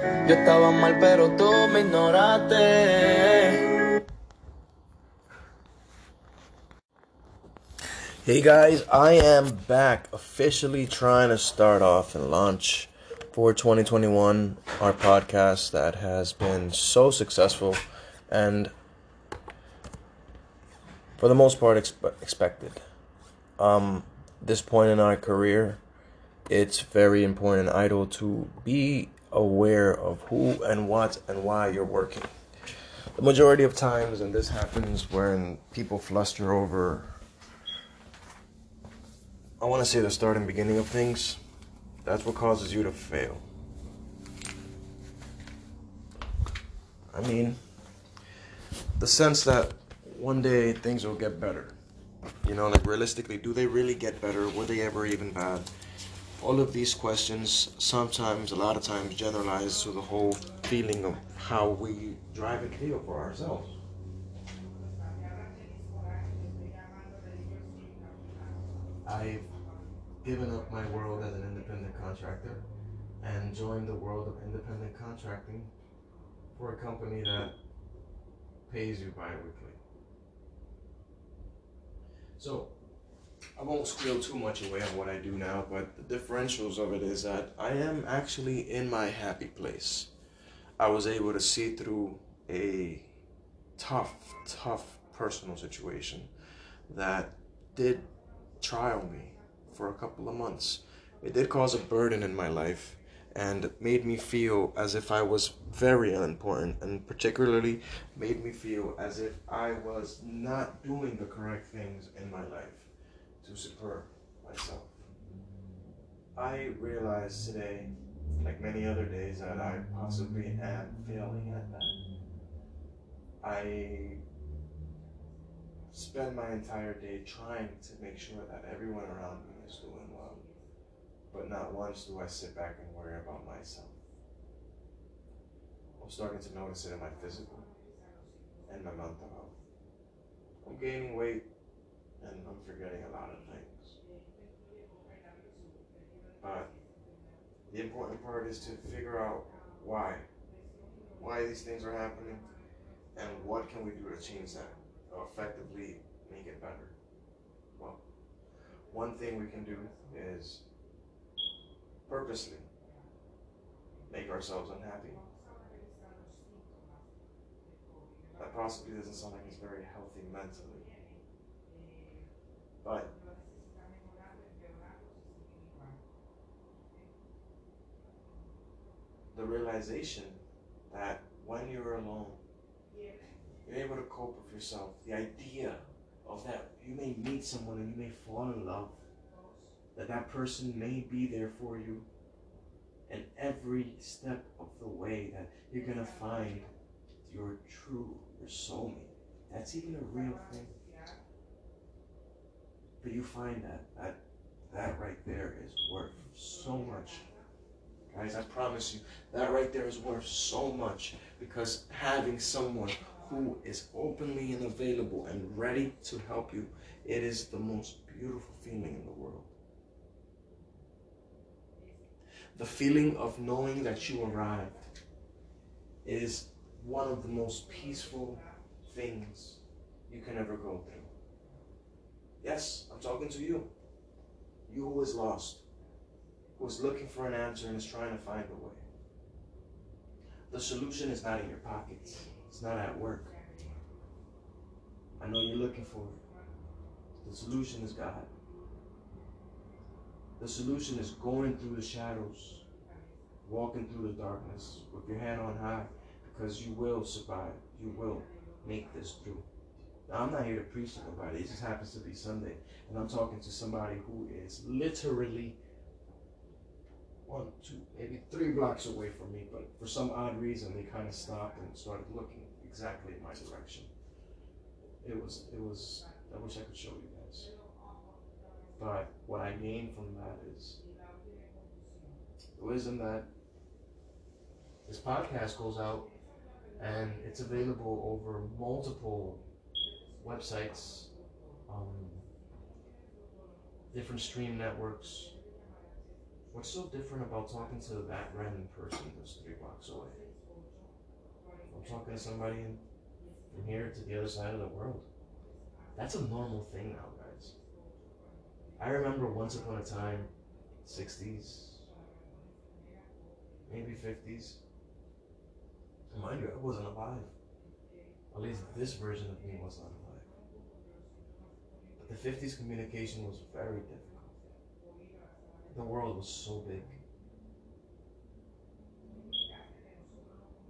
Yo estaba mal, pero tú me ignoraste. Hey guys, I am back officially trying to start off and launch for 2021 our podcast that has been so successful and for the most part expe- expected. Um, this point in our career, it's very important, and idol, to be aware of who and what and why you're working. The majority of times, and this happens when people fluster over, I want to say the start and beginning of things, that's what causes you to fail. I mean, the sense that one day things will get better. You know, like realistically, do they really get better? Were they ever even bad? All of these questions sometimes, a lot of times, generalize to the whole feeling of how we drive and feel for ourselves. I've given up my world as an independent contractor and joined the world of independent contracting for a company that pays you bi-weekly. So I won't squeal too much away on what I do now, but the differentials of it is that I am actually in my happy place. I was able to see through a tough, tough personal situation that did trial me for a couple of months. It did cause a burden in my life and made me feel as if I was very unimportant, and particularly made me feel as if I was not doing the correct things in my life to support myself. I realize today, like many other days, that I possibly am failing at that. I spend my entire day trying to make sure that everyone around me is doing well but not once do I sit back and worry about myself. I'm starting to notice it in my physical and my mental health. I'm gaining weight and I'm forgetting a lot of things. But the important part is to figure out why. Why these things are happening and what can we do to change that or effectively make it better. Well, one thing we can do is purposely make ourselves unhappy. That possibly doesn't sound like it's very healthy mentally. The realization that when you're alone, you're able to cope with yourself. The idea of that you may meet someone and you may fall in love that that person may be there for you. And every step of the way that you're to find your true your soulmate. That's even a real thing but you find that that that right there is worth so much guys i promise you that right there is worth so much because having someone who is openly and available and ready to help you it is the most beautiful feeling in the world the feeling of knowing that you arrived is one of the most peaceful things you can ever go through. Yes, I'm talking to you. You who is lost, who is looking for an answer and is trying to find a way. The solution is not in your pockets, it's not at work. I know you're looking for it. The solution is God. The solution is going through the shadows, walking through the darkness with your head on high because you will survive. You will make this through. Now, I'm not here to preach to nobody. It just happens to be Sunday. And I'm talking to somebody who is literally one, two, maybe three blocks away from me. But for some odd reason, they kind of stopped and started looking exactly in my direction. It was, it was, I wish I could show you guys. But what I gain from that is the wisdom that this podcast goes out and it's available over multiple websites, um, different stream networks. What's so different about talking to that random person that's three blocks away? I'm talking to somebody from here to the other side of the world. That's a normal thing now, guys. I remember once upon a time, 60s, maybe 50s. Mind you, I wasn't alive. At least this version of me was not alive. The 50s communication was very difficult. The world was so big.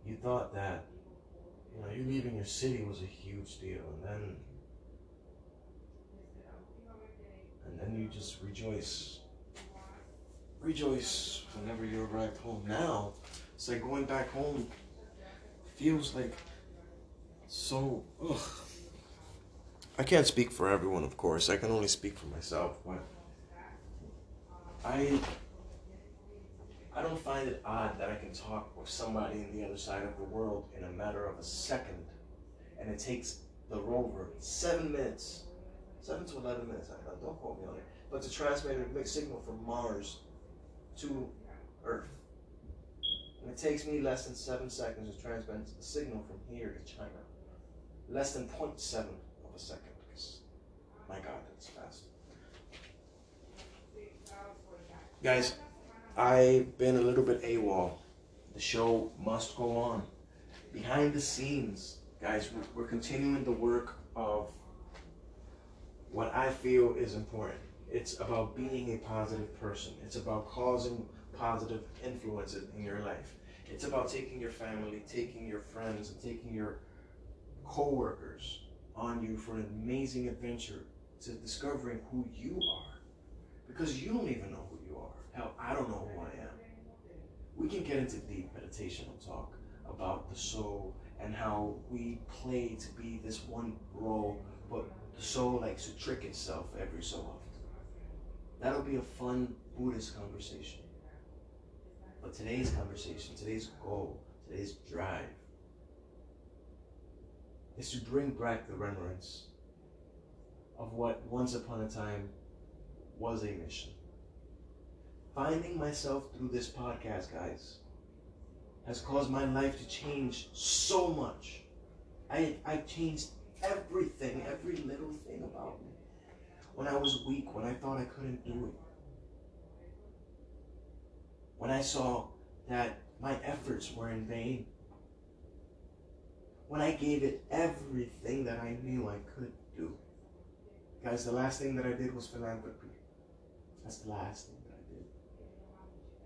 You thought that, you know, you leaving your city was a huge deal, and then, and then you just rejoice, rejoice whenever you arrived home. Now, it's like going back home feels like so. Ugh. I can't speak for everyone, of course. I can only speak for myself, but I I don't find it odd that I can talk with somebody in the other side of the world in a matter of a second, and it takes the rover seven minutes, seven to eleven minutes. I don't, quote me on it, but to transmit a signal from Mars to Earth. And it takes me less than seven seconds to transmit a signal from here to China. Less than 0.7 of a second, my God, that's fast. Guys, I've been a little bit AWOL. The show must go on. Behind the scenes, guys, we're continuing the work of what I feel is important. It's about being a positive person. It's about causing positive influences in your life. It's about taking your family, taking your friends, and taking your co-workers on you for an amazing adventure to discovering who you are. Because you don't even know who you are. Hell, I don't know who I am. We can get into deep meditational talk about the soul and how we play to be this one role, but the soul likes to trick itself every so often. That'll be a fun Buddhist conversation. But today's conversation, today's goal, today's drive is to bring back the remembrance of what once upon a time was a mission. Finding myself through this podcast, guys, has caused my life to change so much. I, I've changed everything, every little thing about me. When I was weak, when I thought I couldn't do it, when I saw that my efforts were in vain, when I gave it everything that I knew I could. Guys, the last thing that I did was philanthropy. That's the last thing that I did.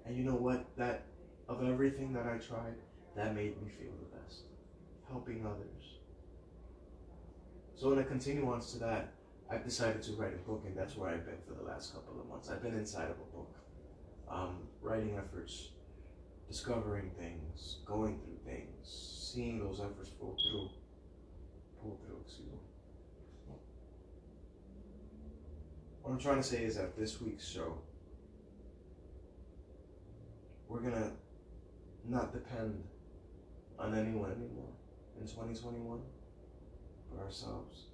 And you know what? That of everything that I tried, that made me feel the best. Helping others. So in a continuance to that, I've decided to write a book, and that's where I've been for the last couple of months. I've been inside of a book um, writing efforts, discovering things, going through things, seeing those efforts pull through, pull through, excuse me. What I'm trying to say is that this week's show, we're gonna not depend on anyone anymore in 2021 but ourselves.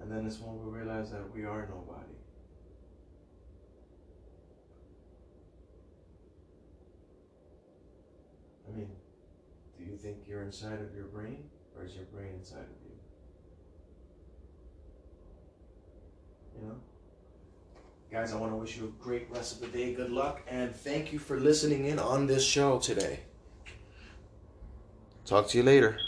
And then it's when we realize that we are nobody. I mean, do you think you're inside of your brain, or is your brain inside of you? You know? Guys, I want to wish you a great rest of the day. Good luck, and thank you for listening in on this show today. Talk to you later.